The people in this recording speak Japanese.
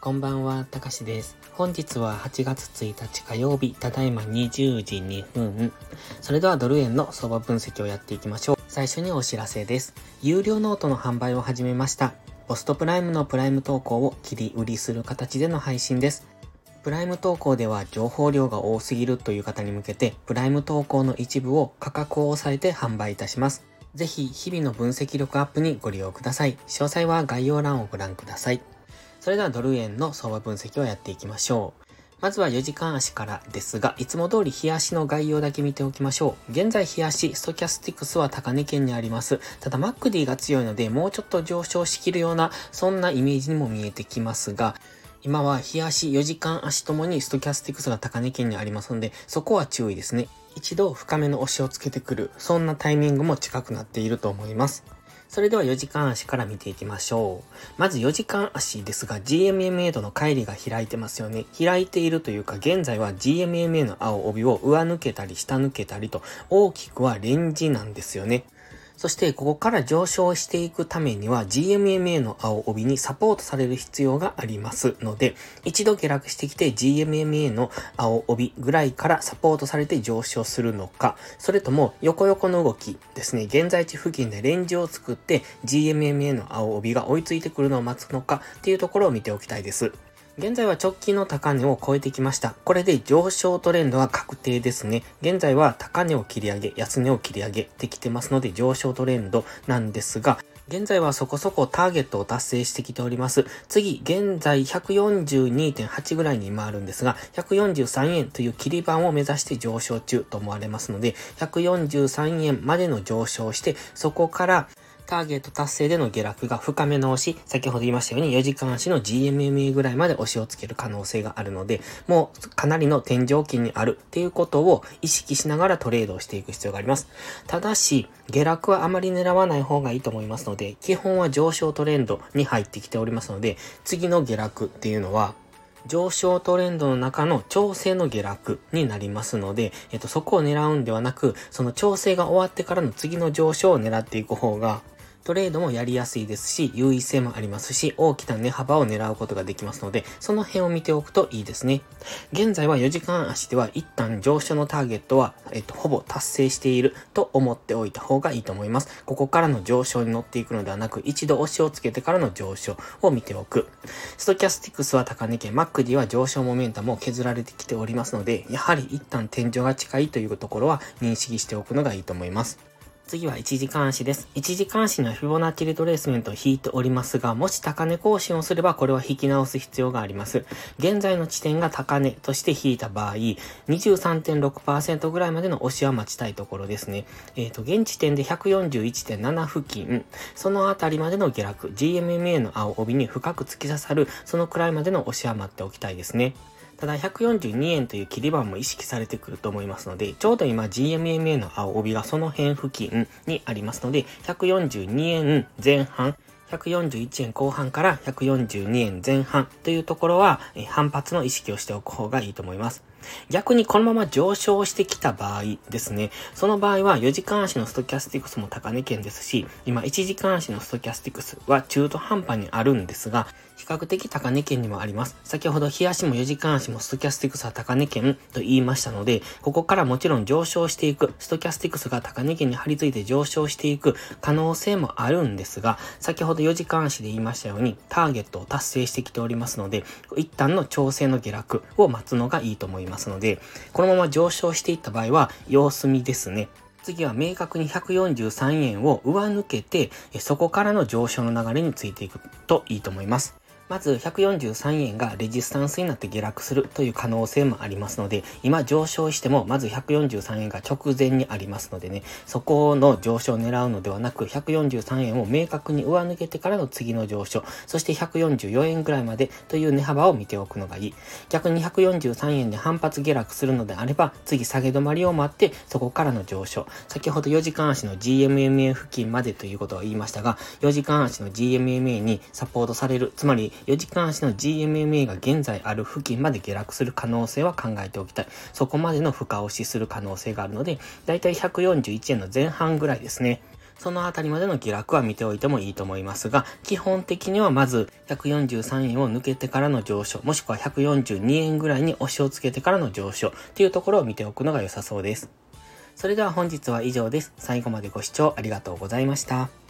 こんばんは、たかしです。本日は8月1日火曜日、ただいま20時2分。それではドル円の相場分析をやっていきましょう。最初にお知らせです。有料ノートの販売を始めました。ポストプライムのプライム投稿を切り売りする形での配信です。プライム投稿では情報量が多すぎるという方に向けて、プライム投稿の一部を価格を抑えて販売いたします。ぜひ、日々の分析力アップにご利用ください。詳細は概要欄をご覧ください。それではドル円の相場分析をやっていきましょう。まずは4時間足からですが、いつも通り日足の概要だけ見ておきましょう。現在日足、ストキャスティクスは高値圏にあります。ただ MACD が強いので、もうちょっと上昇しきるような、そんなイメージにも見えてきますが、今は日足、4時間足ともにストキャスティクスが高値圏にありますので、そこは注意ですね。一度深めの押しをつけてくる、そんなタイミングも近くなっていると思います。それでは4時間足から見ていきましょう。まず4時間足ですが GMMA との乖離が開いてますよね。開いているというか現在は GMMA の青帯を上抜けたり下抜けたりと大きくはレンジなんですよね。そしてここから上昇していくためには GMMA の青帯にサポートされる必要がありますので、一度下落してきて GMMA の青帯ぐらいからサポートされて上昇するのか、それとも横横の動きですね、現在地付近でレンジを作って GMMA の青帯が追いついてくるのを待つのかっていうところを見ておきたいです。現在は直近の高値を超えてきました。これで上昇トレンドは確定ですね。現在は高値を切り上げ、安値を切り上げてきてますので上昇トレンドなんですが、現在はそこそこターゲットを達成してきております。次、現在142.8ぐらいに回るんですが、143円という切り板を目指して上昇中と思われますので、143円までの上昇して、そこからターゲット達成での下落が深めの押し、先ほど言いましたように4時間足の GMMA ぐらいまで押しをつける可能性があるので、もうかなりの天井期にあるっていうことを意識しながらトレードをしていく必要があります。ただし、下落はあまり狙わない方がいいと思いますので、基本は上昇トレンドに入ってきておりますので、次の下落っていうのは、上昇トレンドの中の調整の下落になりますので、えっと、そこを狙うんではなく、その調整が終わってからの次の上昇を狙っていく方がトレードもやりやすいですし、優位性もありますし、大きな値幅を狙うことができますので、その辺を見ておくといいですね。現在は4時間足では一旦上昇のターゲットは、えっと、ほぼ達成していると思っておいた方がいいと思います。ここからの上昇に乗っていくのではなく、一度押しをつけてからの上昇を見ておく。ストキャスティクスは高値圏、マックディは上昇モメンタムを削られてきておりますので、やはり一旦天井が近いというところは認識しておくのがいいと思います。次は1時間足です。1時間足にはフィボナッチリトレースメントを引いておりますが、もし高値更新をすればこれは引き直す必要があります。現在の地点が高値として引いた場合、23.6%ぐらいまでの押しは待ちたいところですね。えっ、ー、と、現時点で141.7付近、そのあたりまでの下落、GMMA の青帯に深く突き刺さる、そのくらいまでの押しは待っておきたいですね。ただ142円という切り板も意識されてくると思いますので、ちょうど今 GMMA の青帯がその辺付近にありますので、142円前半、141円後半から142円前半というところは、反発の意識をしておく方がいいと思います。逆にこのまま上昇してきた場合ですね、その場合は4時間足のストキャスティクスも高値圏ですし、今1時間足のストキャスティクスは中途半端にあるんですが、比較的高値圏にもあります。先ほど日足も4時間足もストキャスティクスは高値圏と言いましたので、ここからもちろん上昇していく、ストキャスティクスが高値圏に張り付いて上昇していく可能性もあるんですが、先ほど4時間足で言いましたように、ターゲットを達成してきておりますので、一旦の調整の下落を待つのがいいと思いますいますので、このまま上昇していった場合は、様子見ですね。次は明確に143円を上抜けて、そこからの上昇の流れについていくといいと思います。まず143円がレジスタンスになって下落するという可能性もありますので、今上昇してもまず143円が直前にありますのでね、そこの上昇を狙うのではなく、143円を明確に上抜けてからの次の上昇、そして144円ぐらいまでという値幅を見ておくのがいい。逆に143円で反発下落するのであれば、次下げ止まりを待って、そこからの上昇。先ほど4時間足の GMMA 付近までということを言いましたが、4時間足の GMMA にサポートされる、つまり4時間足の GMMA が現在ある付近まで下落する可能性は考えておきたい。そこまでの負荷押しする可能性があるので、だいたい141円の前半ぐらいですね。そのあたりまでの下落は見ておいてもいいと思いますが、基本的にはまず143円を抜けてからの上昇、もしくは142円ぐらいに押しをつけてからの上昇っていうところを見ておくのが良さそうです。それでは本日は以上です。最後までご視聴ありがとうございました。